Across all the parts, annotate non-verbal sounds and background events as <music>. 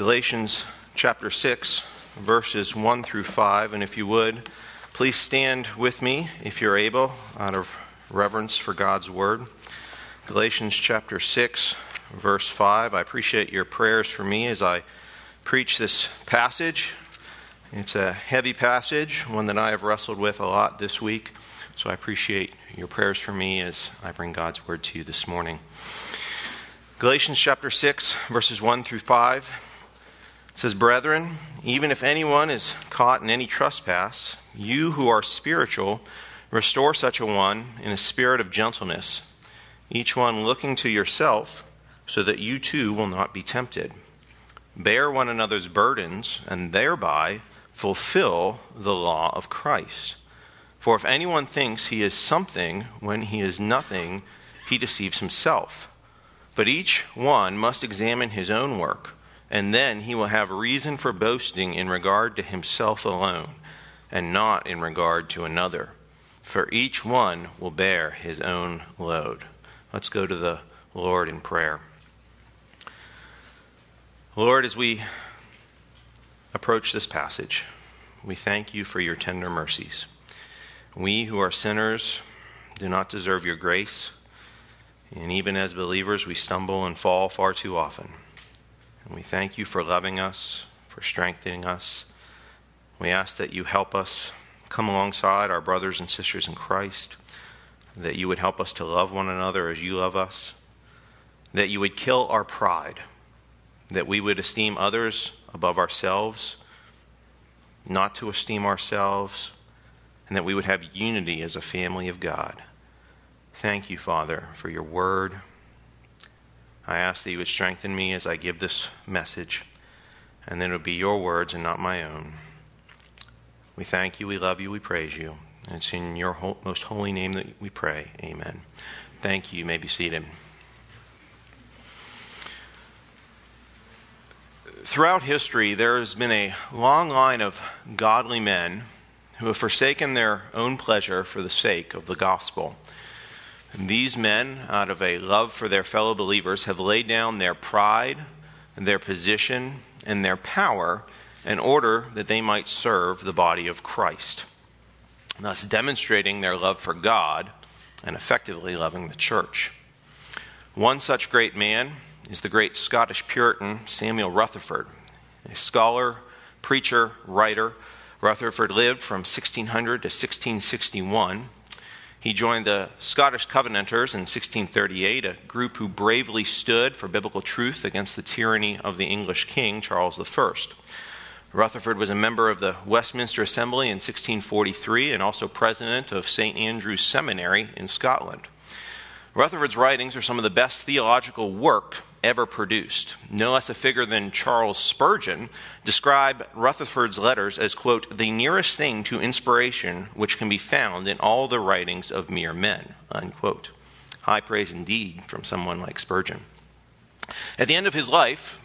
Galatians chapter 6, verses 1 through 5. And if you would, please stand with me if you're able, out of reverence for God's word. Galatians chapter 6, verse 5. I appreciate your prayers for me as I preach this passage. It's a heavy passage, one that I have wrestled with a lot this week. So I appreciate your prayers for me as I bring God's word to you this morning. Galatians chapter 6, verses 1 through 5 says, Brethren, even if anyone is caught in any trespass, you who are spiritual, restore such a one in a spirit of gentleness, each one looking to yourself, so that you too will not be tempted. Bear one another's burdens, and thereby fulfill the law of Christ. For if anyone thinks he is something when he is nothing, he deceives himself. But each one must examine his own work, and then he will have reason for boasting in regard to himself alone, and not in regard to another. For each one will bear his own load. Let's go to the Lord in prayer. Lord, as we approach this passage, we thank you for your tender mercies. We who are sinners do not deserve your grace. And even as believers, we stumble and fall far too often. And we thank you for loving us, for strengthening us. We ask that you help us come alongside our brothers and sisters in Christ, that you would help us to love one another as you love us, that you would kill our pride, that we would esteem others above ourselves, not to esteem ourselves, and that we would have unity as a family of God. Thank you, Father, for your word. I ask that you would strengthen me as I give this message, and then it would be your words and not my own. We thank you, we love you, we praise you. It's in your most holy name that we pray. Amen. Thank you. You may be seated. Throughout history, there has been a long line of godly men who have forsaken their own pleasure for the sake of the gospel. And these men, out of a love for their fellow believers, have laid down their pride, their position, and their power in order that they might serve the body of Christ, thus demonstrating their love for God and effectively loving the church. One such great man is the great Scottish Puritan Samuel Rutherford, a scholar, preacher, writer. Rutherford lived from 1600 to 1661 he joined the Scottish Covenanters in 1638, a group who bravely stood for biblical truth against the tyranny of the English king, Charles I. Rutherford was a member of the Westminster Assembly in 1643 and also president of St. Andrew's Seminary in Scotland. Rutherford's writings are some of the best theological work ever produced. No less a figure than Charles Spurgeon described Rutherford's letters as, quote, the nearest thing to inspiration which can be found in all the writings of mere men, unquote. High praise indeed from someone like Spurgeon. At the end of his life,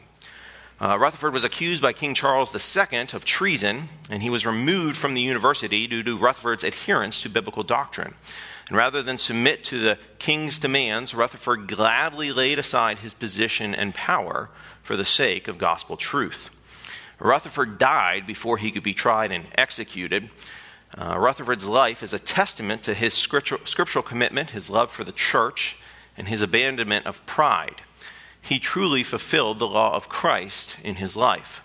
uh, Rutherford was accused by King Charles II of treason, and he was removed from the university due to Rutherford's adherence to biblical doctrine. And rather than submit to the king's demands, Rutherford gladly laid aside his position and power for the sake of gospel truth. Rutherford died before he could be tried and executed. Uh, Rutherford's life is a testament to his scriptural, scriptural commitment, his love for the church, and his abandonment of pride. He truly fulfilled the law of Christ in his life.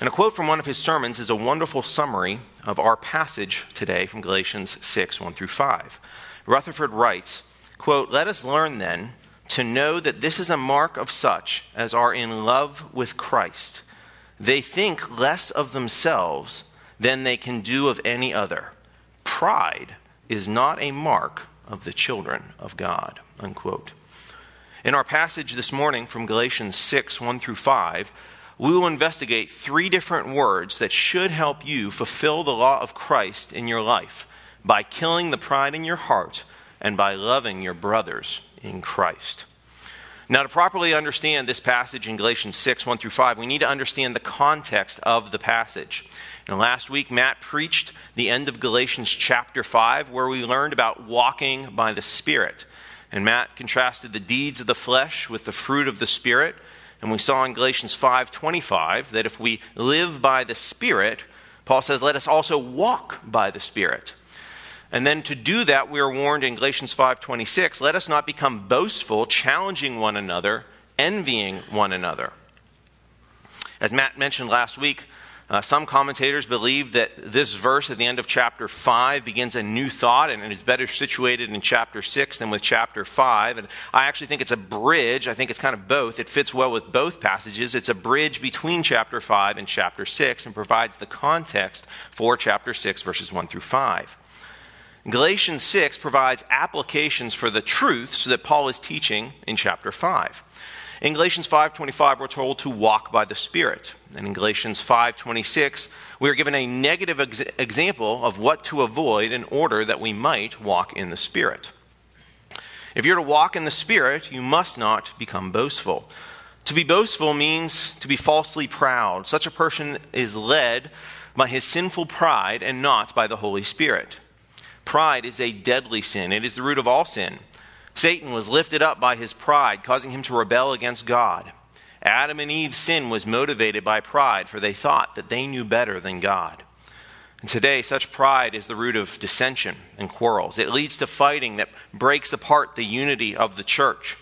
And a quote from one of his sermons is a wonderful summary of our passage today from Galatians 6 1 through 5. Rutherford writes, quote, Let us learn then to know that this is a mark of such as are in love with Christ. They think less of themselves than they can do of any other. Pride is not a mark of the children of God. Unquote. In our passage this morning from Galatians 6 1 through 5, we will investigate three different words that should help you fulfill the law of Christ in your life by killing the pride in your heart and by loving your brothers in Christ. Now, to properly understand this passage in Galatians 6 1 through 5, we need to understand the context of the passage. And last week, Matt preached the end of Galatians chapter 5, where we learned about walking by the Spirit. And Matt contrasted the deeds of the flesh with the fruit of the Spirit And we saw in Galatians 5:25 that if we live by the Spirit, Paul says, let us also walk by the Spirit. And then to do that, we are warned in Galatians 5:26, let us not become boastful, challenging one another, envying one another. As Matt mentioned last week, uh, some commentators believe that this verse at the end of chapter 5 begins a new thought and is better situated in chapter 6 than with chapter 5. And I actually think it's a bridge. I think it's kind of both. It fits well with both passages. It's a bridge between chapter 5 and chapter 6 and provides the context for chapter 6, verses 1 through 5. Galatians 6 provides applications for the truths that Paul is teaching in chapter 5. In Galatians 5:25 we're told to walk by the Spirit. And in Galatians 5:26 we are given a negative ex- example of what to avoid in order that we might walk in the Spirit. If you're to walk in the Spirit, you must not become boastful. To be boastful means to be falsely proud. Such a person is led by his sinful pride and not by the Holy Spirit. Pride is a deadly sin. It is the root of all sin. Satan was lifted up by his pride, causing him to rebel against God. Adam and Eve's sin was motivated by pride, for they thought that they knew better than God. And today, such pride is the root of dissension and quarrels. It leads to fighting that breaks apart the unity of the church.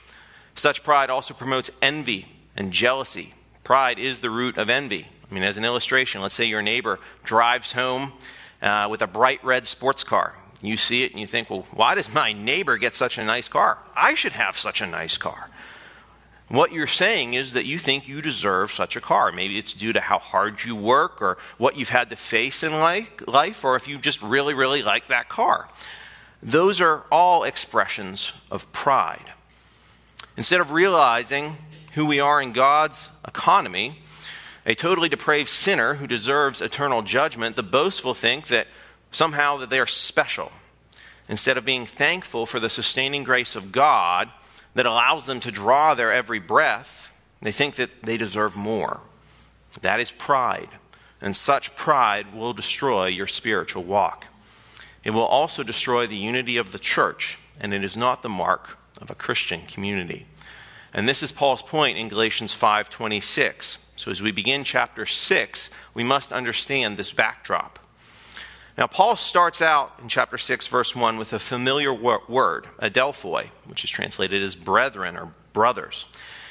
Such pride also promotes envy and jealousy. Pride is the root of envy. I mean, as an illustration, let's say your neighbor drives home uh, with a bright red sports car. You see it and you think, well, why does my neighbor get such a nice car? I should have such a nice car. What you're saying is that you think you deserve such a car. Maybe it's due to how hard you work or what you've had to face in life, or if you just really, really like that car. Those are all expressions of pride. Instead of realizing who we are in God's economy, a totally depraved sinner who deserves eternal judgment, the boastful think that somehow that they are special, instead of being thankful for the sustaining grace of God that allows them to draw their every breath, they think that they deserve more. That is pride, and such pride will destroy your spiritual walk. It will also destroy the unity of the church, and it is not the mark of a Christian community. And this is Paul's point in Galatians 5:26. So as we begin chapter 6, we must understand this backdrop. Now, Paul starts out in chapter 6, verse 1, with a familiar word, adelphoi, which is translated as brethren or brothers.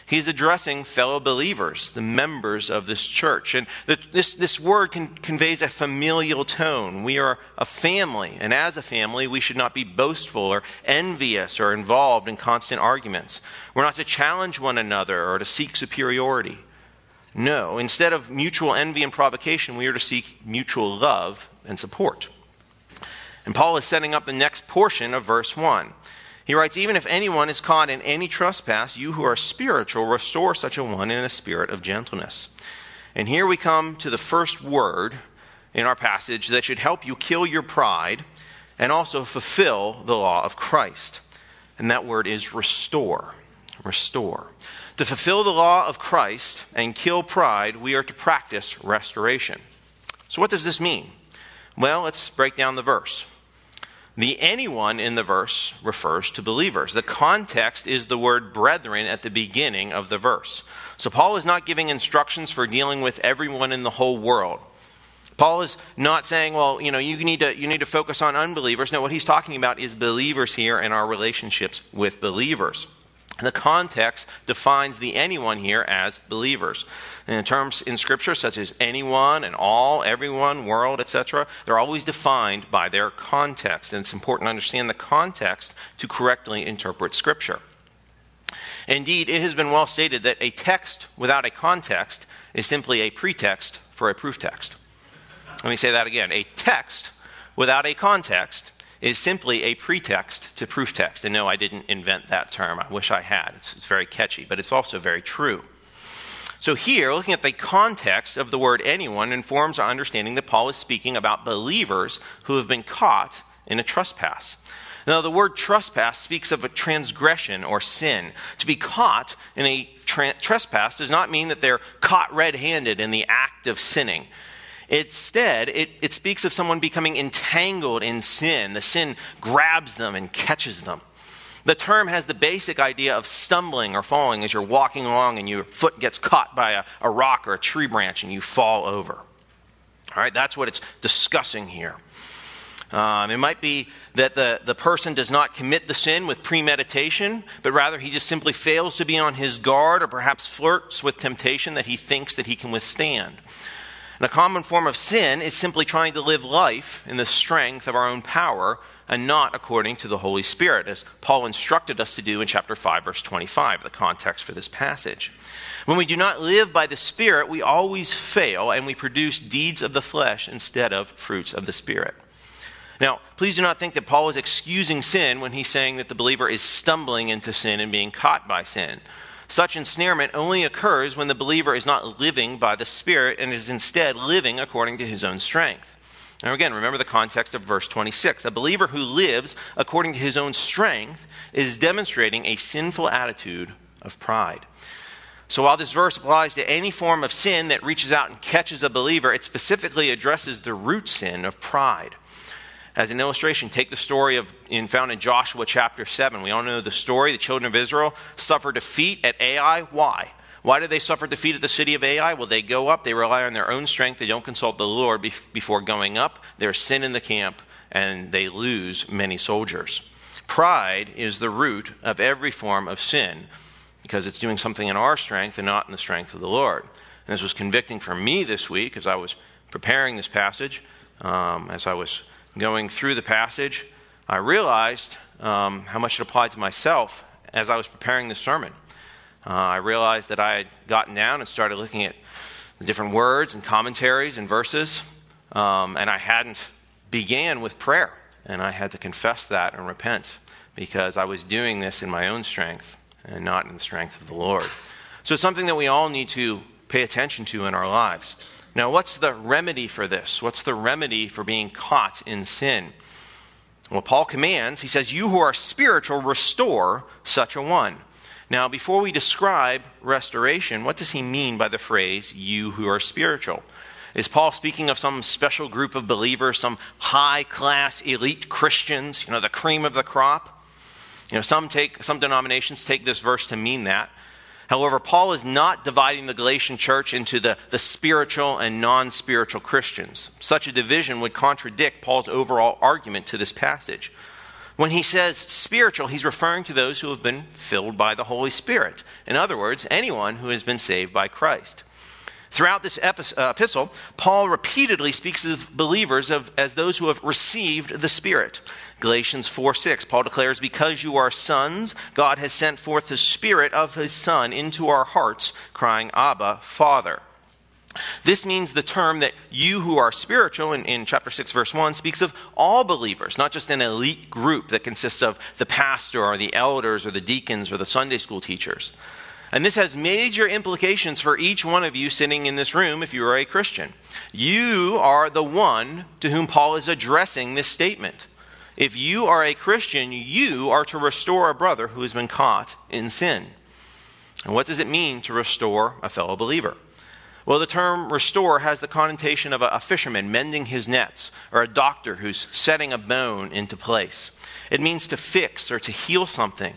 He's addressing fellow believers, the members of this church. And the, this, this word conveys a familial tone. We are a family, and as a family, we should not be boastful or envious or involved in constant arguments. We're not to challenge one another or to seek superiority. No, instead of mutual envy and provocation, we are to seek mutual love and support. And Paul is setting up the next portion of verse 1. He writes, Even if anyone is caught in any trespass, you who are spiritual, restore such a one in a spirit of gentleness. And here we come to the first word in our passage that should help you kill your pride and also fulfill the law of Christ. And that word is restore. Restore. To fulfill the law of Christ and kill pride, we are to practice restoration. So, what does this mean? Well, let's break down the verse. The anyone in the verse refers to believers. The context is the word brethren at the beginning of the verse. So, Paul is not giving instructions for dealing with everyone in the whole world. Paul is not saying, well, you know, you need to, you need to focus on unbelievers. No, what he's talking about is believers here and our relationships with believers. The context defines the anyone here as believers. And in terms in Scripture, such as anyone and all, everyone, world, etc., they're always defined by their context. And it's important to understand the context to correctly interpret Scripture. Indeed, it has been well stated that a text without a context is simply a pretext for a proof text. Let me say that again. A text without a context is simply a pretext to proof text. And no, I didn't invent that term. I wish I had. It's, it's, very catchy, but it's also very true. So, here, looking at the context of the word anyone informs our understanding that Paul is speaking about believers who have been caught in a trespass. Now, the word trespass speaks of a transgression or sin. To be caught in a tra- trespass does not mean that they're caught red handed in the act of sinning. Instead, it, it speaks of someone becoming entangled in sin. The sin grabs them and catches them. The term has the basic idea of stumbling or falling as you're walking along and your foot gets caught by a, a rock or a tree branch and you fall over. All right, that's what it's discussing here. Um, it might be that the, the person does not commit the sin with premeditation, but rather he just simply fails to be on his guard or perhaps flirts with temptation that he thinks that he can withstand. And a common form of sin is simply trying to live life in the strength of our own power and not according to the Holy Spirit, as Paul instructed us to do in chapter 5, verse 25, the context for this passage. When we do not live by the Spirit, we always fail and we produce deeds of the flesh instead of fruits of the Spirit. Now, please do not think that Paul is excusing sin when he's saying that the believer is stumbling into sin and being caught by sin. Such ensnarement only occurs when the believer is not living by the Spirit and is instead living according to his own strength. Now, again, remember the context of verse 26. A believer who lives according to his own strength is demonstrating a sinful attitude of pride. So, while this verse applies to any form of sin that reaches out and catches a believer, it specifically addresses the root sin of pride. As an illustration, take the story of in, found in Joshua chapter 7. We all know the story. The children of Israel suffer defeat at Ai. Why? Why do they suffer defeat at the city of Ai? Well, they go up, they rely on their own strength, they don't consult the Lord before going up. There's sin in the camp, and they lose many soldiers. Pride is the root of every form of sin because it's doing something in our strength and not in the strength of the Lord. And this was convicting for me this week as I was preparing this passage, um, as I was going through the passage. I realized um, how much it applied to myself as I was preparing this sermon. Uh, I realized that I had gotten down and started looking at the different words and commentaries and verses, um, and I hadn't began with prayer. And I had to confess that and repent because I was doing this in my own strength and not in the strength of the Lord. So it's something that we all need to pay attention to in our lives. Now, what's the remedy for this? What's the remedy for being caught in sin? Well, Paul commands, he says, You who are spiritual, restore such a one. Now, before we describe restoration, what does he mean by the phrase, you who are spiritual? Is Paul speaking of some special group of believers, some high class elite Christians, you know, the cream of the crop? You know, some take some denominations take this verse to mean that. However, Paul is not dividing the Galatian church into the, the spiritual and non spiritual Christians. Such a division would contradict Paul's overall argument to this passage. When he says spiritual, he's referring to those who have been filled by the Holy Spirit. In other words, anyone who has been saved by Christ. Throughout this uh, epistle, Paul repeatedly speaks of believers of, as those who have received the Spirit. Galatians 4 6, Paul declares, Because you are sons, God has sent forth the Spirit of His Son into our hearts, crying, Abba, Father. This means the term that you who are spiritual in, in, chapter 6, verse 1 speaks of all believers, not just an elite group that consists of the pastor or the elders or the deacons or the Sunday school teachers. And this has major implications for each one of you sitting in this room if you are a Christian. You are the one to whom Paul is addressing this statement. If you are a Christian, you are to restore a brother who has been caught in sin. And what does it mean to restore a fellow believer? Well, the term restore has the connotation of a, fisherman mending his nets, or a doctor who's setting a bone into place. It means to fix or to heal something.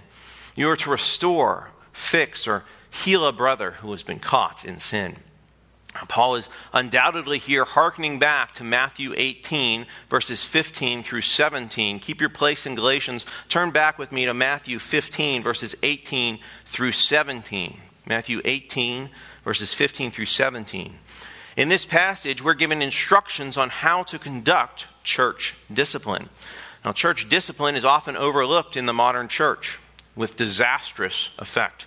You are to restore, fix, or heal a brother who has been caught in sin. Paul is undoubtedly here hearkening back to Matthew 18, verses 15 through 17. Keep your place in Galatians. Turn back with me to Matthew 15, verses 18 through 17. Matthew 18, verses 15 through 17. In this passage, we're given instructions on how to conduct church discipline. Now, church discipline is often overlooked in the modern church with disastrous effect.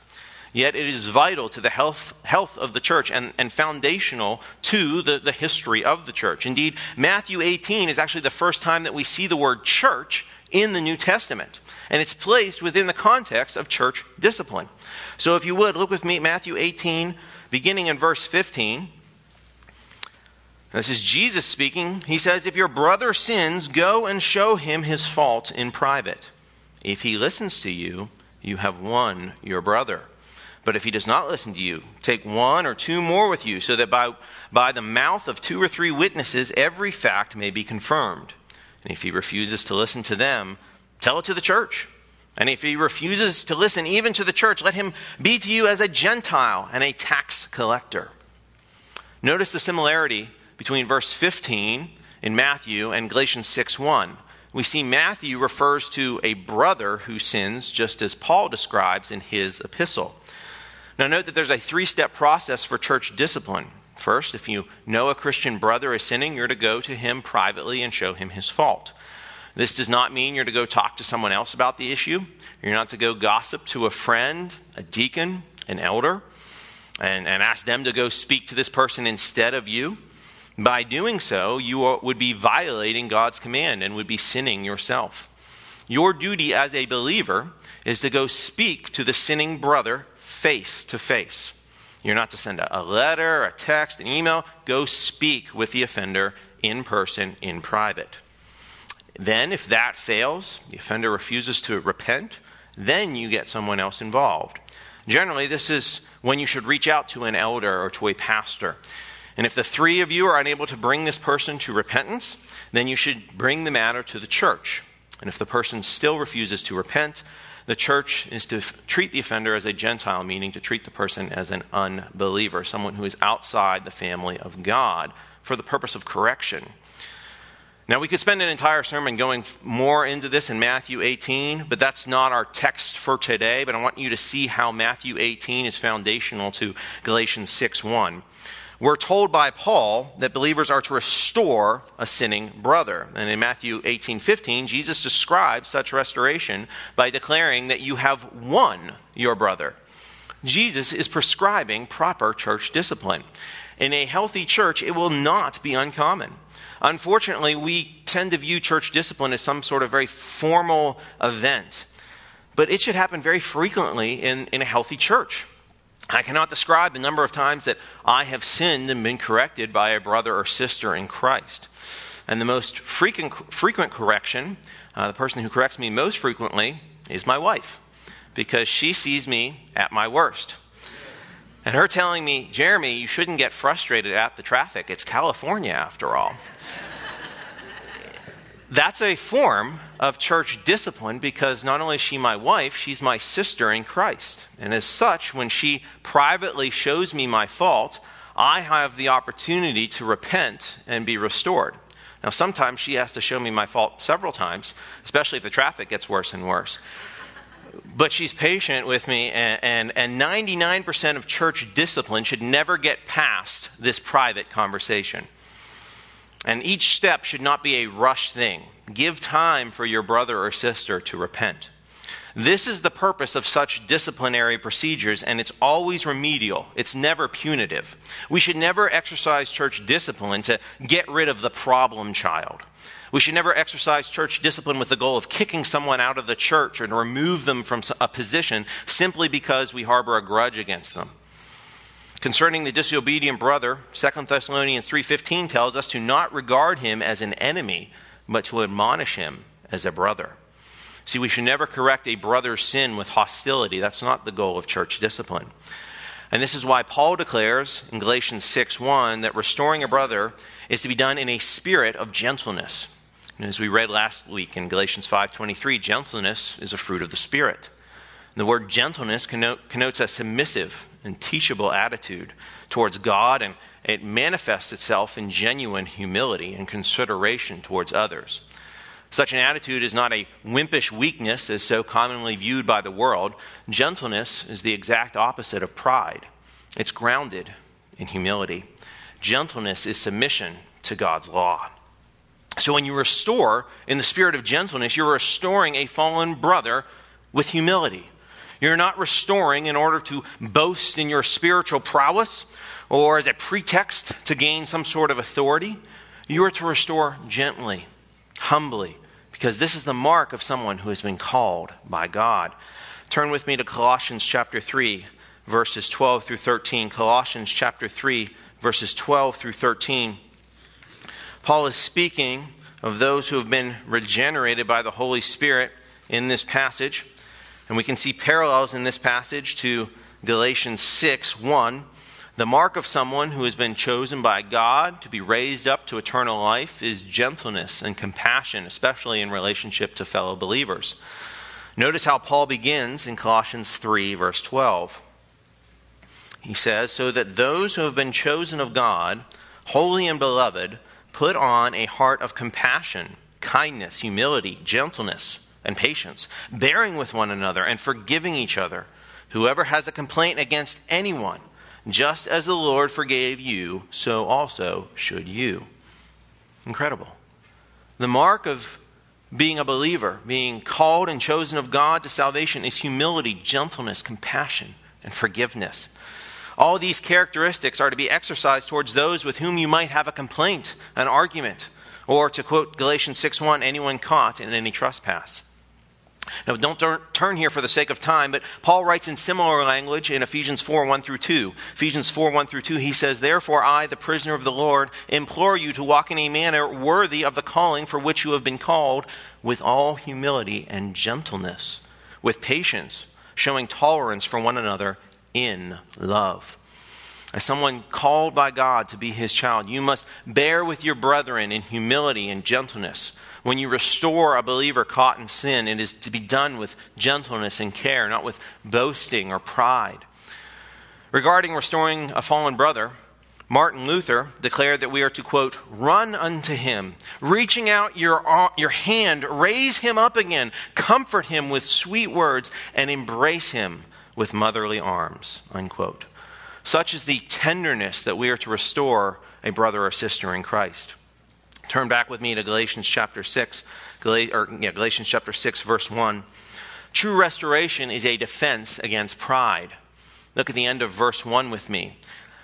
Yet it is vital to the health, health of the church and, and foundational to the, the history of the church. Indeed, Matthew 18 is actually the first time that we see the word church in the New Testament. And it's placed within the context of church discipline. So if you would, look with me at Matthew 18, beginning in verse 15. This is Jesus speaking. He says, If your brother sins, go and show him his fault in private. If he listens to you, you have won your brother. But if he does not listen to you, take one or two more with you, so that by, by the mouth of two or three witnesses every fact may be confirmed. And if he refuses to listen to them, tell it to the church. And if he refuses to listen even to the church, let him be to you as a Gentile and a tax collector. Notice the similarity between verse 15 in Matthew and Galatians 6 1. We see Matthew refers to a brother who sins, just as Paul describes in his epistle. Now, note that there's a three step process for church discipline. First, if you know a Christian brother is sinning, you're to go to him privately and show him his fault. This does not mean you're to go talk to someone else about the issue. You're not to go gossip to a friend, a deacon, an elder, and, and ask them to go speak to this person instead of you. By doing so, you would be violating God's command and would be sinning yourself. Your duty as a believer is to go speak to the sinning brother face to face. You're not to send a letter, a text, an email. Go speak with the offender in person, in private. Then, if that fails, the offender refuses to repent, then you get someone else involved. Generally, this is when you should reach out to an elder or to a pastor. And if the three of you are unable to bring this person to repentance, then you should bring the matter to the church. And if the person still refuses to repent, the church is to f- treat the offender as a Gentile, meaning to treat the person as an unbeliever, someone who is outside the family of God for the purpose of correction. Now, we could spend an entire sermon going more into this in Matthew 18, but that's not our text for today. But I want you to see how Matthew 18 is foundational to Galatians 6 1. We're told by Paul that believers are to restore a sinning brother. And in Matthew 18 15, Jesus describes such restoration by declaring that you have won your brother. Jesus is prescribing proper church discipline. In a healthy church, it will not be uncommon Unfortunately, we tend to view church discipline as some sort of very formal event, but it should happen very frequently in, in a healthy church. I cannot describe the number of times that I have sinned and been corrected by a brother or sister in Christ. And the most frequent, frequent correction, uh, the person who corrects me most frequently, is my wife, because she sees me at my worst. And her telling me, Jeremy, you shouldn't get frustrated at the traffic. It's California after all. That's a form of church discipline because not only is she my wife, she's my sister in Christ. And as such, when she privately shows me my fault, I have the opportunity to repent and be restored. Now, sometimes she has to show me my fault several times, especially if the traffic gets worse and worse. But she's patient with me, and, and, and 99% of church discipline should never get past this private conversation. And each step should not be a rushed thing. Give time for your brother or sister to repent. This is the purpose of such disciplinary procedures, and it's always remedial. It's never punitive. We should never exercise church discipline to get rid of the problem child. We should never exercise church discipline with the goal of kicking someone out of the church or to remove them from a position simply because we harbor a grudge against them. Concerning the disobedient brother, 2 Thessalonians 3:15 tells us to not regard him as an enemy, but to admonish him as a brother. See, we should never correct a brother's sin with hostility. That's not the goal of church discipline. And this is why Paul declares in Galatians 6:1 that restoring a brother is to be done in a spirit of gentleness. And as we read last week in Galatians 5:23, gentleness is a fruit of the spirit. The word gentleness connotes a submissive and teachable attitude towards God, and it manifests itself in genuine humility and consideration towards others. Such an attitude is not a wimpish weakness as so commonly viewed by the world. Gentleness is the exact opposite of pride, it's grounded in humility. Gentleness is submission to God's law. So when you restore in the spirit of gentleness, you're restoring a fallen brother with humility. You're not restoring in order to boast in your spiritual prowess or as a pretext to gain some sort of authority. You are to restore gently, humbly, because this is the mark of someone who has been called by God. Turn with me to Colossians chapter 3, verses 12 through 13. Colossians chapter 3, verses 12 through 13. Paul is speaking of those who have been regenerated by the Holy Spirit in this passage. And we can see parallels in this passage to Galatians 6 1. The mark of someone who has been chosen by God to be raised up to eternal life is gentleness and compassion, especially in relationship to fellow believers. Notice how Paul begins in Colossians 3, verse 12. He says, So that those who have been chosen of God, holy and beloved, put on a heart of compassion, kindness, humility, gentleness, and patience, bearing with one another and forgiving each other. Whoever has a complaint against anyone, just as the Lord forgave you, so also should you. Incredible. The mark of being a believer, being called and chosen of God to salvation, is humility, gentleness, compassion, and forgiveness. All these characteristics are to be exercised towards those with whom you might have a complaint, an argument, or to quote Galatians 6:1, anyone caught in any trespass. Now, don't turn here for the sake of time, but Paul writes in similar language in Ephesians 4 1 through 2. Ephesians 4 1 through 2, he says, Therefore, I, the prisoner of the Lord, implore you to walk in a manner worthy of the calling for which you have been called, with all humility and gentleness, with patience, showing tolerance for one another in love. As someone called by God to be his child, you must bear with your brethren in humility and gentleness when you restore a believer caught in sin, it is to be done with gentleness and care, not with boasting or pride. Regarding restoring a fallen brother, Martin Luther declared that we are to, quote, run unto him, reaching out your, your hand, raise him up again, comfort him with sweet words, and embrace him with motherly arms, unquote. Such is the tenderness that we are to restore a brother or sister in Christ. Turn back with me to Galatians chapter 6, or, yeah, Galatians chapter 6, verse 1. True restoration is a defense against pride. Look at the end of verse 1 with me.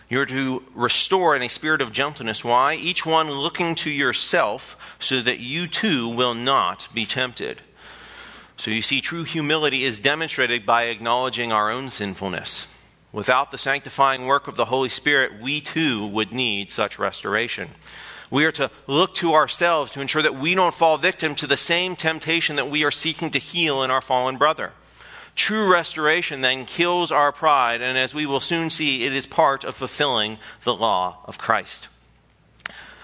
You're to restore in a spirit of gentleness. Why? Each one looking to yourself so that you too will not be tempted. So you see, true humility is demonstrated by acknowledging our own sinfulness. Without the sanctifying work of the Holy Spirit, we too would need such restoration. We are to look to ourselves to ensure that we don't fall victim to the same temptation that we are seeking to heal in our fallen brother. True restoration then kills our pride, and as we will soon see, it is part of fulfilling the law of Christ.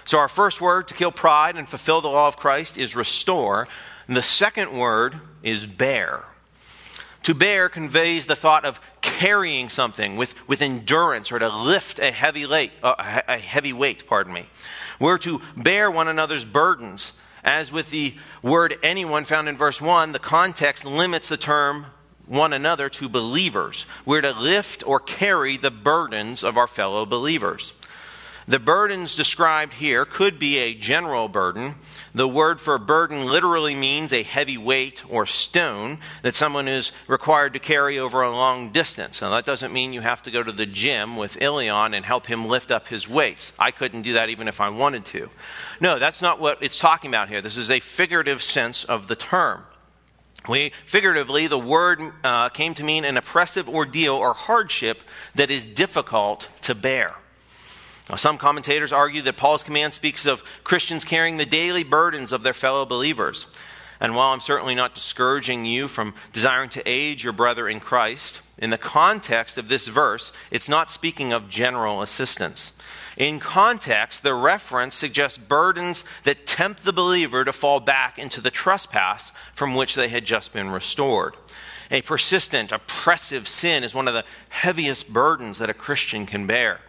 So, our first word to kill pride and fulfill the law of Christ is restore. And the second word is bear. To bear conveys the thought of carrying something with, with endurance or to lift a heavy, weight, uh, a heavy weight. Pardon me. We're to bear one another's burdens. As with the word anyone found in verse 1, the context limits the term one another to believers. We're to lift or carry the burdens of our fellow believers. The burdens described here could be a general burden. The word for burden literally means a heavy weight or stone that someone is required to carry over a long distance. Now, that doesn't mean you have to go to the gym with Ilion and help him lift up his weights. I couldn't do that even if I wanted to. No, that's not what it's talking about here. This is a figurative sense of the term. We, figuratively, the word uh, came to mean an oppressive ordeal or hardship that is difficult to bear. Some commentators argue that Paul's command speaks of Christians carrying the daily burdens of their fellow believers. And while I'm certainly not discouraging you from desiring to aid your brother in Christ, in the context of this verse, it's not speaking of general assistance. In context, the reference suggests burdens that tempt the believer to fall back into the trespass from which they had just been restored. A persistent, oppressive sin is one of the heaviest burdens that a Christian can bear.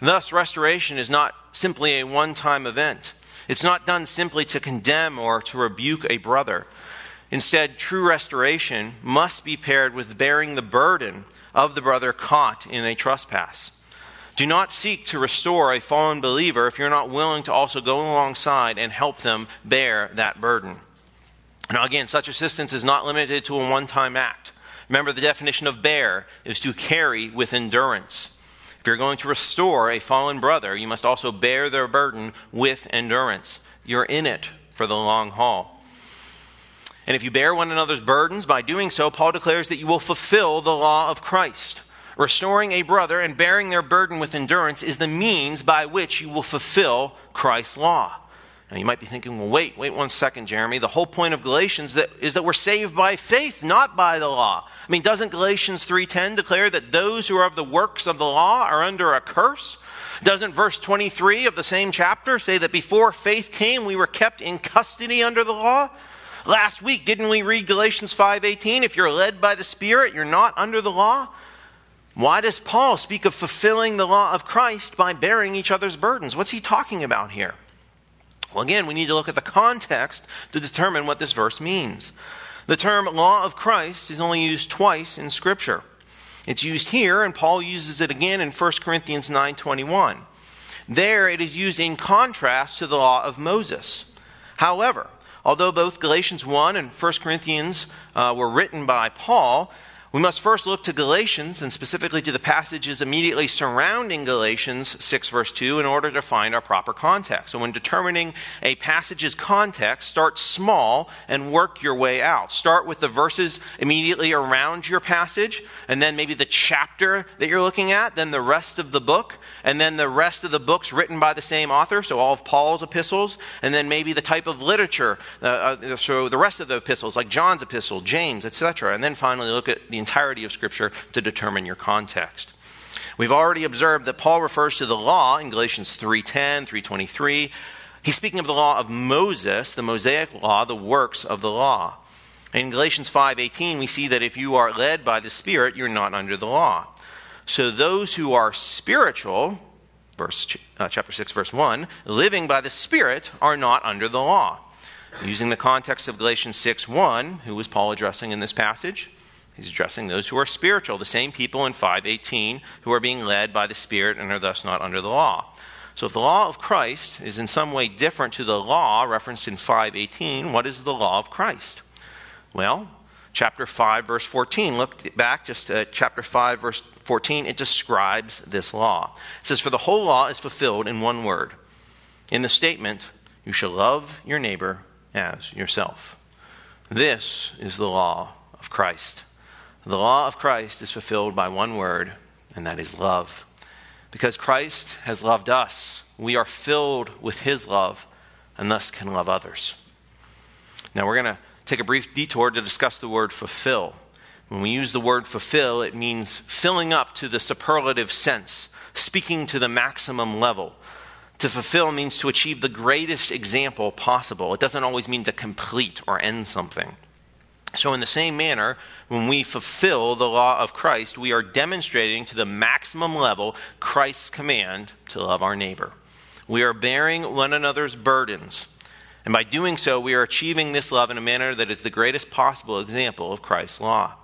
Thus, restoration is not simply a one time event. It's not done simply to condemn or to rebuke a brother. Instead, true restoration must be paired with bearing the burden of the brother caught in a trespass. Do not seek to restore a fallen believer if you're not willing to also go alongside and help them bear that burden. Now, again, such assistance is not limited to a one time act. Remember, the definition of bear is to carry with endurance. If you're going to restore a fallen brother, you must also bear their burden with endurance. You're in it for the long haul. And if you bear one another's burdens, by doing so, Paul declares that you will fulfill the law of Christ. Restoring a brother and bearing their burden with endurance is the means by which you will fulfill Christ's law. Now you might be thinking, well, wait, wait one second, Jeremy. The whole point of Galatians that, is that we're saved by faith, not by the law. I mean, doesn't Galatians 3.10 declare that those who are of the works of the law are under a curse? Doesn't verse 23 of the same chapter say that before faith came, we were kept in custody under the law? Last week, didn't we read Galatians 5:18? If you're led by the Spirit, you're not under the law. Why does Paul speak of fulfilling the law of Christ by bearing each other's burdens? What's he talking about here? Well, again, we need to look at the context to determine what this verse means. The term law of Christ is only used twice in Scripture. It's used here, and Paul uses it again in 1 Corinthians 9:21. There it is used in contrast to the law of Moses. However, although both Galatians 1 and 1 Corinthians uh, were written by Paul, we must first look to Galatians and specifically to the passages immediately surrounding Galatians 6, verse 2, in order to find our proper context. So, when determining a passage's context, start small and work your way out. Start with the verses immediately around your passage, and then maybe the chapter that you're looking at, then the rest of the book, and then the rest of the books written by the same author, so all of Paul's epistles, and then maybe the type of literature, uh, uh, so the rest of the epistles, like John's epistle, James, etc. And then finally look at the the entirety of Scripture to determine your context. We've already observed that Paul refers to the law in Galatians 3:10, 3:23. He's speaking of the law of Moses, the Mosaic law, the works of the law. In Galatians 5:18, we see that if you are led by the Spirit, you're not under the law. So those who are spiritual, verse uh, chapter 6 verse 1, living by the Spirit are not under the law. Using the context of Galatians 6:1, who was Paul addressing in this passage? He's addressing those who are spiritual, the same people in 518 who are being led by the Spirit and are thus not under the law. So if the law of Christ is in some way different to the law referenced in 518, what is the law of Christ? Well, chapter 5 verse 14, look back just chapter 5 verse 14, it describes this law. It says for the whole law is fulfilled in one word. In the statement, you shall love your neighbor as yourself. This is the law of Christ. The law of Christ is fulfilled by one word, and that is love. Because Christ has loved us, we are filled with his love and thus can love others. Now, we're going to take a brief detour to discuss the word fulfill. When we use the word fulfill, it means filling up to the superlative sense, speaking to the maximum level. To fulfill means to achieve the greatest example possible. It doesn't always mean to complete or end something. So, in the same manner, when we fulfill the law of Christ, we are demonstrating to the maximum level Christ's command to love our neighbor. We are bearing one another's burdens. And by doing so, we are achieving this love in a manner that is the greatest possible example of Christ's law.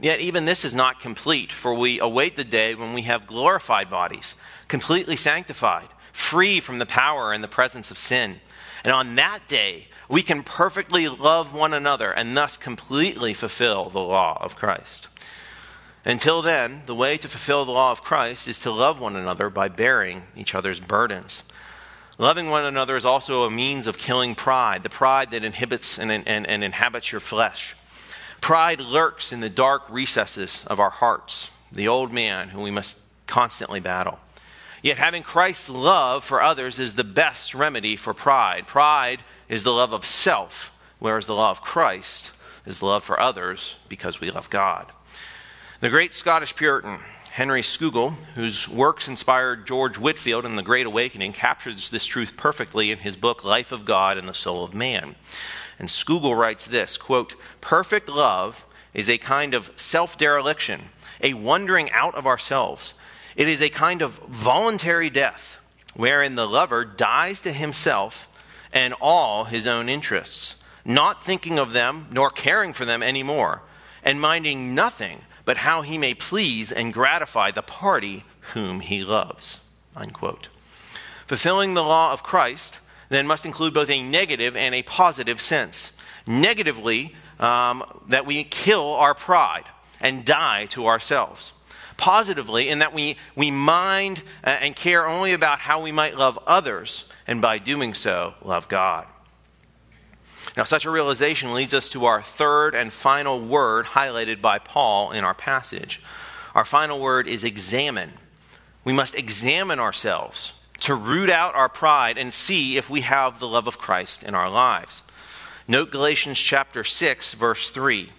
Yet, even this is not complete, for we await the day when we have glorified bodies, completely sanctified, free from the power and the presence of sin. And on that day, we can perfectly love one another and thus completely fulfill the law of Christ. Until then, the way to fulfill the law of Christ is to love one another by bearing each other's burdens. Loving one another is also a means of killing pride, the pride that inhibits and, and, and inhabits your flesh. Pride lurks in the dark recesses of our hearts, the old man whom we must constantly battle. Yet having Christ's love for others is the best remedy for pride. Pride is the love of self, whereas the love of Christ is the love for others because we love God. The great Scottish Puritan, Henry Scougal, whose works inspired George Whitefield in The Great Awakening, captures this truth perfectly in his book Life of God and the Soul of Man. And Scougal writes this quote, Perfect love is a kind of self dereliction, a wandering out of ourselves it is a kind of voluntary death wherein the lover dies to himself and all his own interests, not thinking of them nor caring for them anymore, and minding nothing but how he may please and gratify the party whom he loves. Unquote. Fulfilling the law of Christ then must include both a negative and a positive sense. Negatively, um, that we kill our pride and die to ourselves positively in that we, we mind uh, and care only about how we might love others, and by doing so, love God. Now, such a realization leads us to our third and final word highlighted by Paul in our passage. Our final word is examine. We must examine ourselves to root out our pride and see if we have the love of Christ in our lives. Note Galatians chapter 6, verse 3.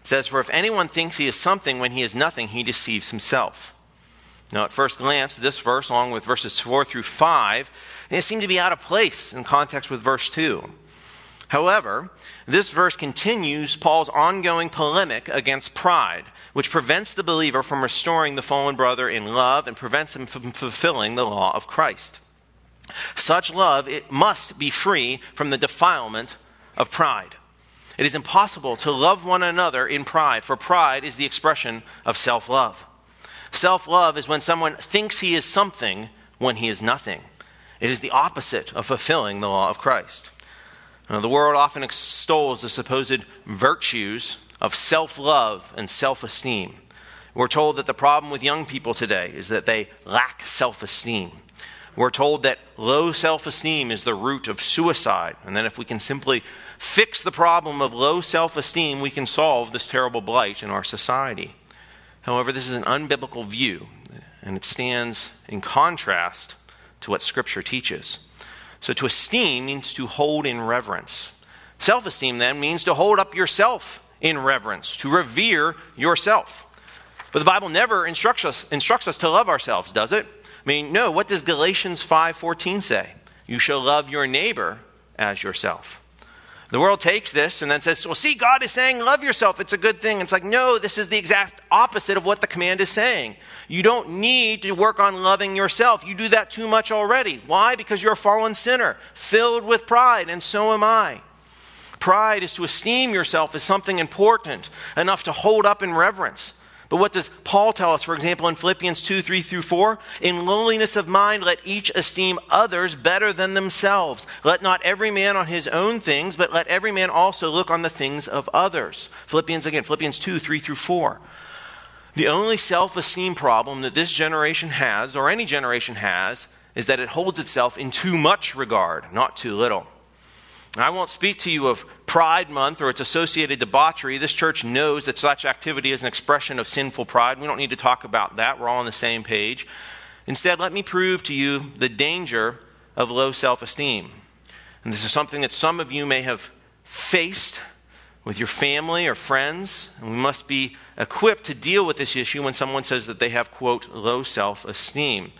It says, For if anyone thinks he is something when he is nothing, he deceives himself. Now, at first glance, this verse, along with verses 4 through 5, they seem to be out of place in context with verse 2. However, this verse continues Paul's ongoing polemic against pride, which prevents the believer from restoring the fallen brother in love and prevents him from fulfilling the law of Christ. Such love it must be free from the defilement of pride. It is impossible to love one another in pride, for pride is the expression of self love. Self love is when someone thinks he is something when he is nothing. It is the opposite of fulfilling the law of Christ. Now, the world often extols the supposed virtues of self love and self esteem. We're told that the problem with young people today is that they lack self esteem. We're told that low self esteem is the root of suicide, and that if we can simply fix the problem of low self esteem, we can solve this terrible blight in our society. However, this is an unbiblical view, and it stands in contrast to what Scripture teaches. So, to esteem means to hold in reverence. Self esteem, then, means to hold up yourself in reverence, to revere yourself. But the Bible never instructs us, instructs us to love ourselves, does it? I mean, no, what does Galatians 5:14 say? You shall love your neighbor as yourself. The world takes this and then says, Well, see, God is saying, love yourself. It's a good thing. It's like, no, this is the exact opposite of what the command is saying. You don't need to work on loving yourself. You do that too much already. Why? Because you're a fallen sinner, filled with pride, and so am I. Pride is to esteem yourself as something important, enough to hold up in reverence. But what does Paul tell us, for example, in Philippians 2 3 through 4? In lowliness of mind, let each esteem others better than themselves. Let not every man on his own things, but let every man also look on the things of others. Philippians, again, Philippians 2 3 through 4. The only self esteem problem that this generation has, or any generation has, is that it holds itself in too much regard, not too little. I won't speak to you of Pride Month or its associated debauchery. This church knows that such activity is an expression of sinful pride. We don't need to talk about that. We're all on the same page. Instead, let me prove to you the danger of low self esteem. And this is something that some of you may have faced with your family or friends. And we must be equipped to deal with this issue when someone says that they have, quote, low self esteem.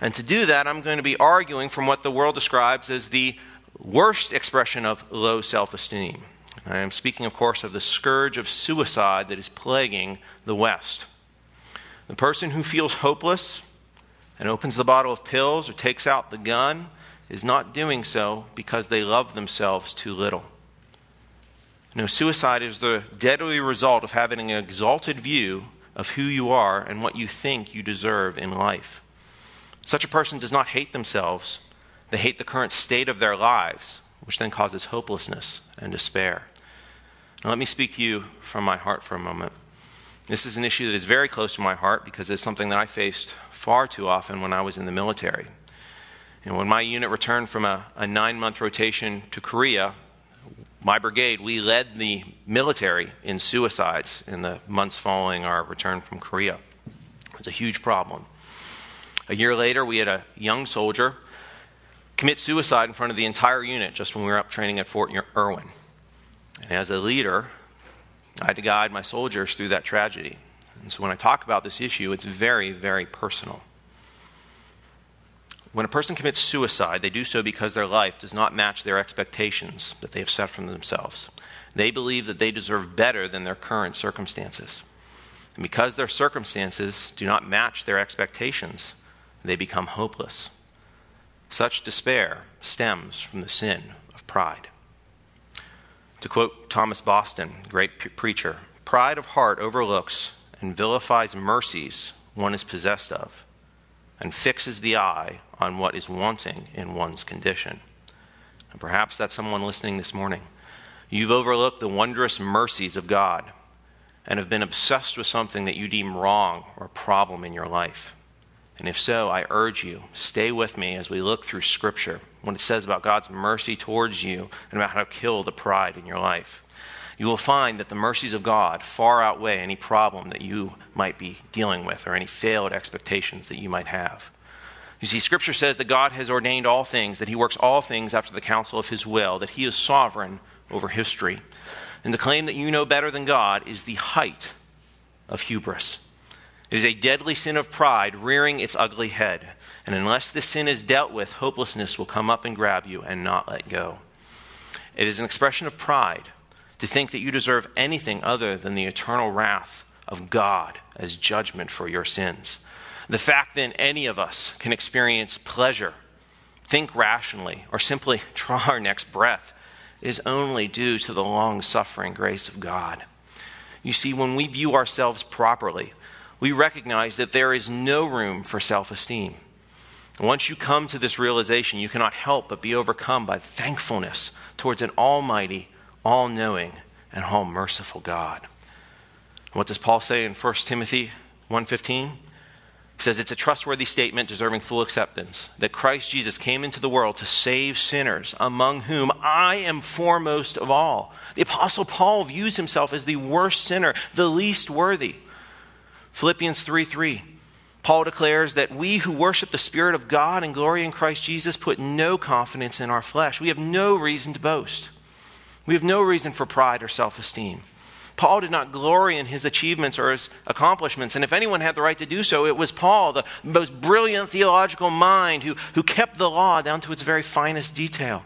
And to do that, I'm going to be arguing from what the world describes as the worst expression of low self esteem. I am speaking, of course, of the scourge of suicide that is plaguing the West. The person who feels hopeless and opens the bottle of pills or takes out the gun is not doing so because they love themselves too little. No, suicide is the deadly result of having an exalted view of who you are and what you think you deserve in life. Such a person does not hate themselves, they hate the current state of their lives, which then causes hopelessness and despair. Now, let me speak to you from my heart for a moment. This is an issue that is very close to my heart because it's something that I faced far too often when I was in the military. And when my unit returned from a, a nine month rotation to Korea, my brigade, we led the military in suicides in the months following our return from Korea. It was a huge problem. A year later, we had a young soldier commit suicide in front of the entire unit just when we were up training at Fort Irwin. And as a leader, I had to guide my soldiers through that tragedy. And so when I talk about this issue, it's very, very personal. When a person commits suicide, they do so because their life does not match their expectations that they have set for themselves. They believe that they deserve better than their current circumstances. And because their circumstances do not match their expectations, they become hopeless. Such despair stems from the sin of pride. To quote Thomas Boston, great pre- preacher, pride of heart overlooks and vilifies mercies one is possessed of, and fixes the eye on what is wanting in one's condition. And perhaps that's someone listening this morning. You've overlooked the wondrous mercies of God and have been obsessed with something that you deem wrong or a problem in your life. And if so, I urge you, stay with me as we look through Scripture, what it says about God's mercy towards you and about how to kill the pride in your life. You will find that the mercies of God far outweigh any problem that you might be dealing with or any failed expectations that you might have. You see, Scripture says that God has ordained all things, that He works all things after the counsel of His will, that He is sovereign over history. And the claim that you know better than God is the height of hubris. It is a deadly sin of pride rearing its ugly head. And unless this sin is dealt with, hopelessness will come up and grab you and not let go. It is an expression of pride to think that you deserve anything other than the eternal wrath of God as judgment for your sins. The fact that any of us can experience pleasure, think rationally, or simply <laughs> draw our next breath is only due to the long suffering grace of God. You see, when we view ourselves properly, we recognize that there is no room for self esteem. Once you come to this realization, you cannot help but be overcome by thankfulness towards an almighty, all knowing, and all merciful God. What does Paul say in 1 Timothy 1:15? He says it's a trustworthy statement deserving full acceptance that Christ Jesus came into the world to save sinners, among whom I am foremost of all. The Apostle Paul views himself as the worst sinner, the least worthy. Philippians 3 3. Paul declares that we who worship the Spirit of God and glory in Christ Jesus put no confidence in our flesh. We have no reason to boast. We have no reason for pride or self esteem. Paul did not glory in his achievements or his accomplishments. And if anyone had the right to do so, it was Paul, the most brilliant theological mind who, who kept the law down to its very finest detail.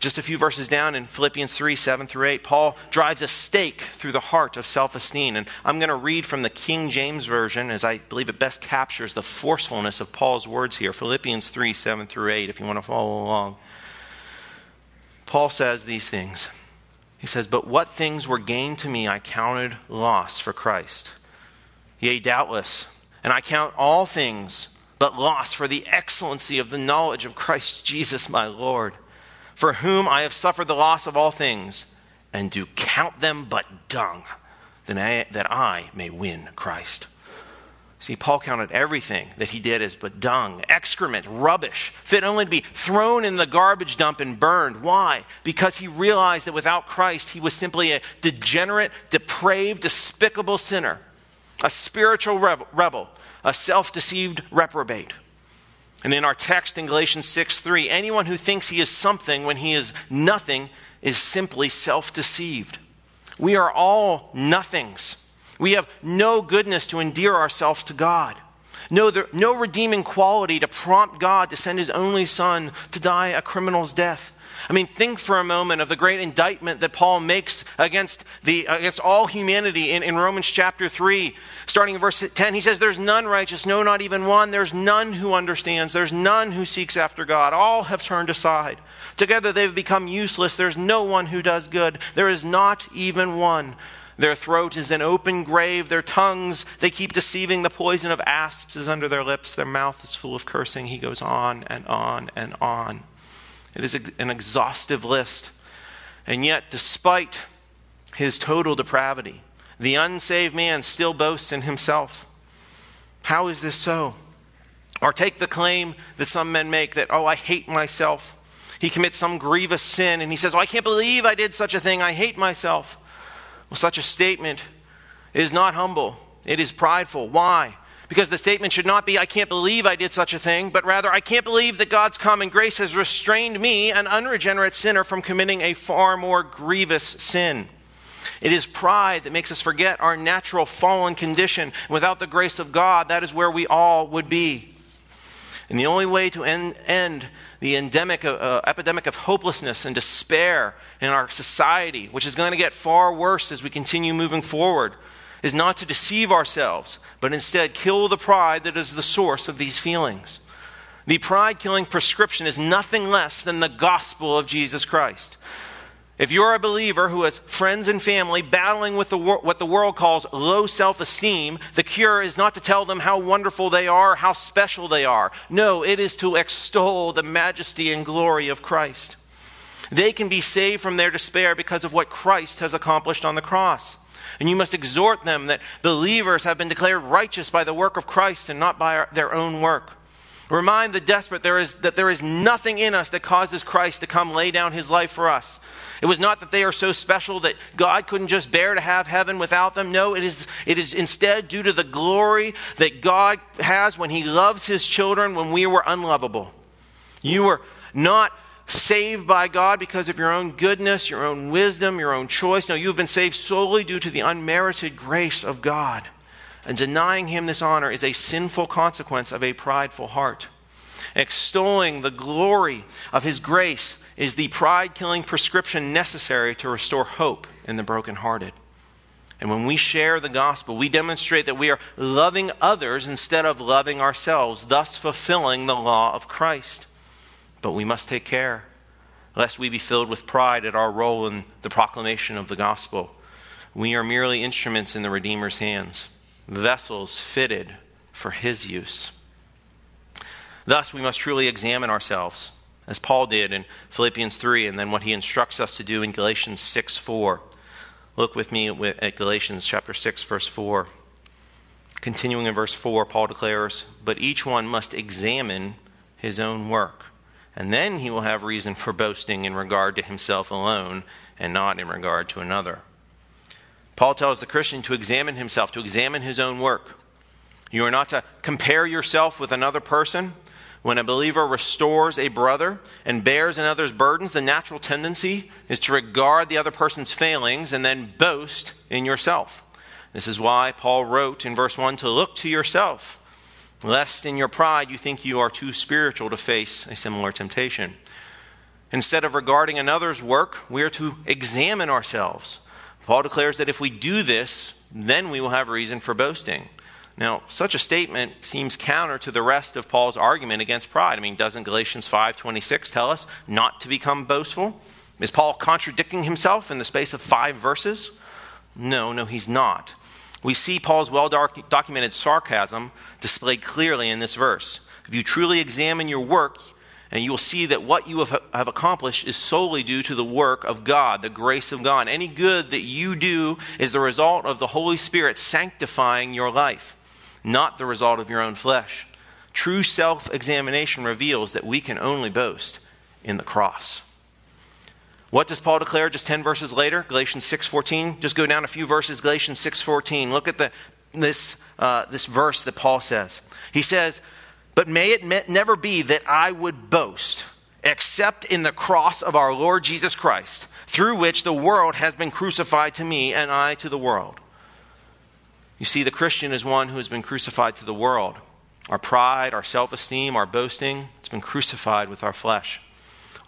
Just a few verses down in Philippians 3 7 through 8, Paul drives a stake through the heart of self esteem. And I'm going to read from the King James Version as I believe it best captures the forcefulness of Paul's words here. Philippians 3 7 through 8, if you want to follow along. Paul says these things. He says, But what things were gained to me I counted loss for Christ. Yea, doubtless, and I count all things but loss for the excellency of the knowledge of Christ Jesus my Lord, for whom I have suffered the loss of all things, and do count them but dung, that I may win Christ. See, Paul counted everything that he did as but dung, excrement, rubbish, fit only to be thrown in the garbage dump and burned. Why? Because he realized that without Christ, he was simply a degenerate, depraved, despicable sinner, a spiritual rebel, a self deceived reprobate. And in our text in Galatians 6 3, anyone who thinks he is something when he is nothing is simply self deceived. We are all nothings. We have no goodness to endear ourselves to God. No, there, no redeeming quality to prompt God to send his only son to die a criminal's death. I mean, think for a moment of the great indictment that Paul makes against, the, against all humanity in, in Romans chapter 3. Starting in verse 10, he says, There's none righteous, no, not even one. There's none who understands. There's none who seeks after God. All have turned aside. Together they've become useless. There's no one who does good. There is not even one. Their throat is an open grave. Their tongues, they keep deceiving. The poison of asps is under their lips. Their mouth is full of cursing. He goes on and on and on. It is an exhaustive list. And yet, despite his total depravity, the unsaved man still boasts in himself. How is this so? Or take the claim that some men make that, oh, I hate myself. He commits some grievous sin and he says, oh, I can't believe I did such a thing. I hate myself. Well, such a statement is not humble, it is prideful. Why? Because the statement should not be, I can't believe I did such a thing, but rather, I can't believe that God's common grace has restrained me, an unregenerate sinner, from committing a far more grievous sin. It is pride that makes us forget our natural fallen condition. Without the grace of God, that is where we all would be. And the only way to end, end the endemic, uh, epidemic of hopelessness and despair in our society, which is going to get far worse as we continue moving forward, is not to deceive ourselves, but instead kill the pride that is the source of these feelings. The pride killing prescription is nothing less than the gospel of Jesus Christ. If you're a believer who has friends and family battling with the what the world calls low self esteem, the cure is not to tell them how wonderful they are, how special they are. No, it is to extol the majesty and glory of Christ. They can be saved from their despair because of what Christ has accomplished on the cross. And you must exhort them that believers have been declared righteous by the work of Christ and not by our, their own work. Remind the desperate there is, that there is nothing in us that causes Christ to come lay down his life for us. It was not that they are so special that God couldn't just bear to have heaven without them. No, it is, it is instead due to the glory that God has when he loves his children when we were unlovable. You were not saved by God because of your own goodness, your own wisdom, your own choice. No, you have been saved solely due to the unmerited grace of God. And denying him this honor is a sinful consequence of a prideful heart. Extolling the glory of his grace is the pride killing prescription necessary to restore hope in the brokenhearted. And when we share the gospel, we demonstrate that we are loving others instead of loving ourselves, thus fulfilling the law of Christ. But we must take care lest we be filled with pride at our role in the proclamation of the gospel. We are merely instruments in the Redeemer's hands, vessels fitted for his use. Thus, we must truly examine ourselves, as Paul did in Philippians 3, and then what he instructs us to do in Galatians 6 4. Look with me at Galatians chapter 6, verse 4. Continuing in verse 4, Paul declares, But each one must examine his own work, and then he will have reason for boasting in regard to himself alone and not in regard to another. Paul tells the Christian to examine himself, to examine his own work. You are not to compare yourself with another person. When a believer restores a brother and bears another's burdens, the natural tendency is to regard the other person's failings and then boast in yourself. This is why Paul wrote in verse 1 to look to yourself, lest in your pride you think you are too spiritual to face a similar temptation. Instead of regarding another's work, we are to examine ourselves Paul declares that if we do this, then we will have reason for boasting. Now, such a statement seems counter to the rest of Paul's argument against pride. I mean, doesn't Galatians 5:26 tell us not to become boastful? Is Paul contradicting himself in the space of 5 verses? No, no, he's not. We see Paul's well documented sarcasm displayed clearly in this verse. If you truly examine your work, and you will see that what you have, have, accomplished is solely due to the work of God, the grace of God. Any good that you do is the result of the Holy Spirit sanctifying your life, not the result of your own flesh. True self examination reveals that we can only boast in the cross. What does Paul declare just 10 verses later? Galatians 6:14. Just go down a few verses. Galatians 6:14. Look at the, this, uh, this verse that Paul says. He says, but may it never be that I would boast except in the cross of our Lord Jesus Christ, through which the world has been crucified to me and I to the world. You see, the Christian is one who has been crucified to the world. Our pride, our self esteem, our boasting, it's been crucified with our flesh.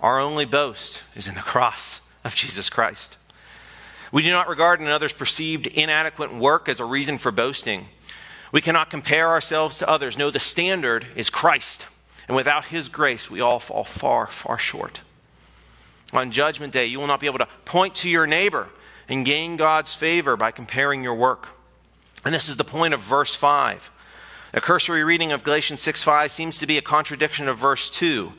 Our only boast is in the cross of Jesus Christ. We do not regard another's perceived inadequate work as a reason for boasting. We cannot compare ourselves to others. No, the standard is Christ. And without his grace, we all fall far, far short. On Judgment Day, you will not be able to point to your neighbor and gain God's favor by comparing your work. And this is the point of verse 5. A cursory reading of Galatians 6 5 seems to be a contradiction of verse 2.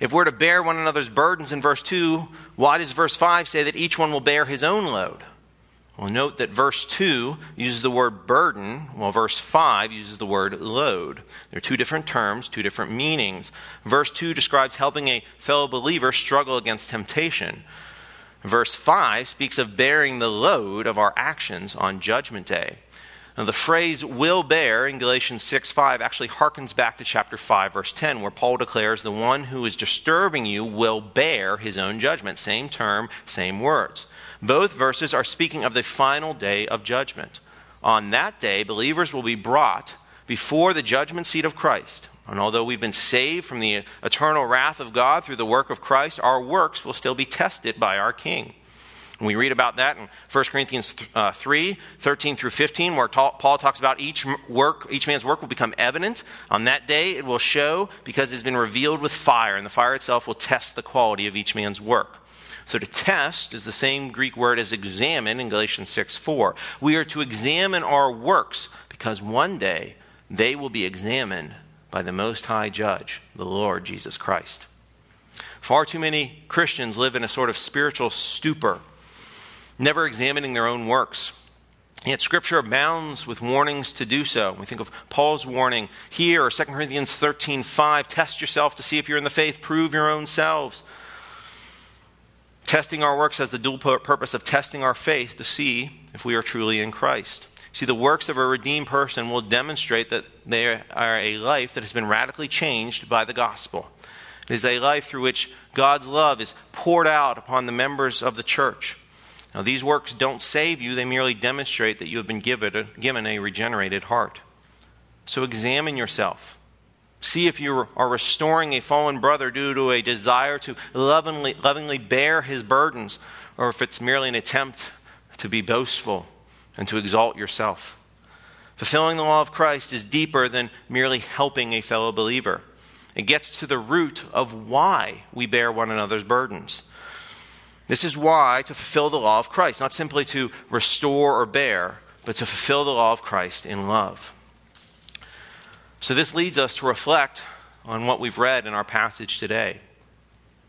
If we're to bear one another's burdens in verse 2, why does verse 5 say that each one will bear his own load? Well, note that verse 2 uses the word burden, while verse 5 uses the word load. They're two different terms, two different meanings. Verse 2 describes helping a fellow believer struggle against temptation. Verse 5 speaks of bearing the load of our actions on Judgment Day. Now, the phrase will bear in Galatians 6 5 actually harkens back to chapter 5, verse 10, where Paul declares the one who is disturbing you will bear his own judgment. Same term, same words. Both verses are speaking of the final day of judgment. On that day, believers will be brought before the judgment seat of Christ. And although we've been saved from the eternal wrath of God through the work of Christ, our works will still be tested by our King. We read about that in 1 Corinthians uh, 3 13 through 15, where Paul talks about each work, each man's work will become evident. On that day, it will show because it's been revealed with fire, and the fire itself will test the quality of each man's work. So to test is the same Greek word as examine in Galatians 6 4. We are to examine our works because one day they will be examined by the Most High Judge, the Lord Jesus Christ. Far too many Christians live in a sort of spiritual stupor, never examining their own works. Yet Scripture abounds with warnings to do so. We think of Paul's warning here, or 2 Corinthians 13 5, test yourself to see if you're in the faith, prove your own selves. Testing our works has the dual purpose of testing our faith to see if we are truly in Christ. See, the works of a redeemed person will demonstrate that they are a life that has been radically changed by the gospel. It is a life through which God's love is poured out upon the members of the church. Now, these works don't save you, they merely demonstrate that you have been given a, given a regenerated heart. So examine yourself. See if you are restoring a fallen brother due to a desire to lovingly, lovingly bear his burdens, or if it's merely an attempt to be boastful and to exalt yourself. Fulfilling the law of Christ is deeper than merely helping a fellow believer. It gets to the root of why we bear one another's burdens. This is why to fulfill the law of Christ, not simply to restore or bear, but to fulfill the law of Christ in love. So, this leads us to reflect on what we've read in our passage today.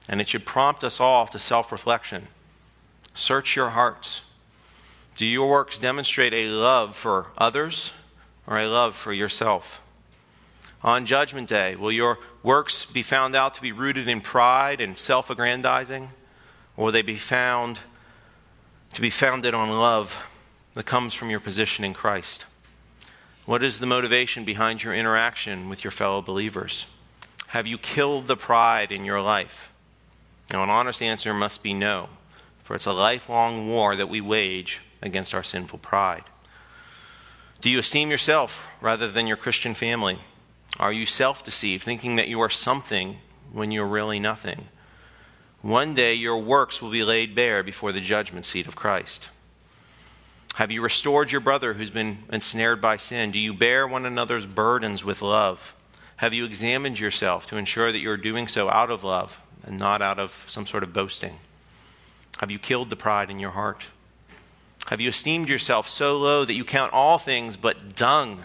And it should prompt us all to self reflection. Search your hearts. Do your works demonstrate a love for others or a love for yourself? On Judgment Day, will your works be found out to be rooted in pride and self aggrandizing? Or they be found to be founded on love that comes from your position in Christ? What is the motivation behind your interaction with your fellow believers? Have you killed the pride in your life? Now, an honest answer must be no, for it's a lifelong war that we wage against our sinful pride. Do you esteem yourself rather than your Christian family? Are you self deceived, thinking that you are something when you're really nothing? One day your works will be laid bare before the judgment seat of Christ. Have you restored your brother who's been ensnared by sin? Do you bear one another's burdens with love? Have you examined yourself to ensure that you're doing so out of love and not out of some sort of boasting? Have you killed the pride in your heart? Have you esteemed yourself so low that you count all things but dung,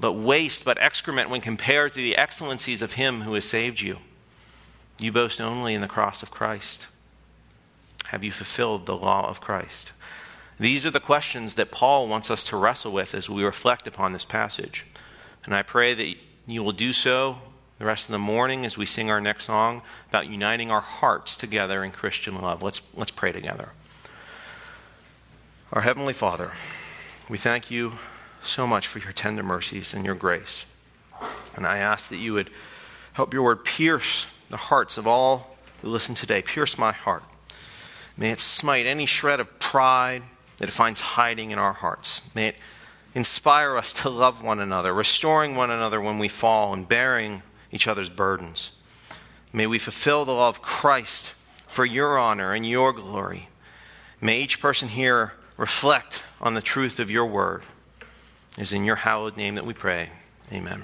but waste, but excrement when compared to the excellencies of Him who has saved you? You boast only in the cross of Christ. Have you fulfilled the law of Christ? These are the questions that Paul wants us to wrestle with as we reflect upon this passage. And I pray that you will do so the rest of the morning as we sing our next song about uniting our hearts together in Christian love. Let's, let's pray together. Our Heavenly Father, we thank you so much for your tender mercies and your grace. And I ask that you would help your word pierce the hearts of all who listen today. Pierce my heart. May it smite any shred of pride that it finds hiding in our hearts. May it inspire us to love one another, restoring one another when we fall and bearing each other's burdens. May we fulfill the law of Christ for your honor and your glory. May each person here reflect on the truth of your word. It is in your hallowed name that we pray. Amen.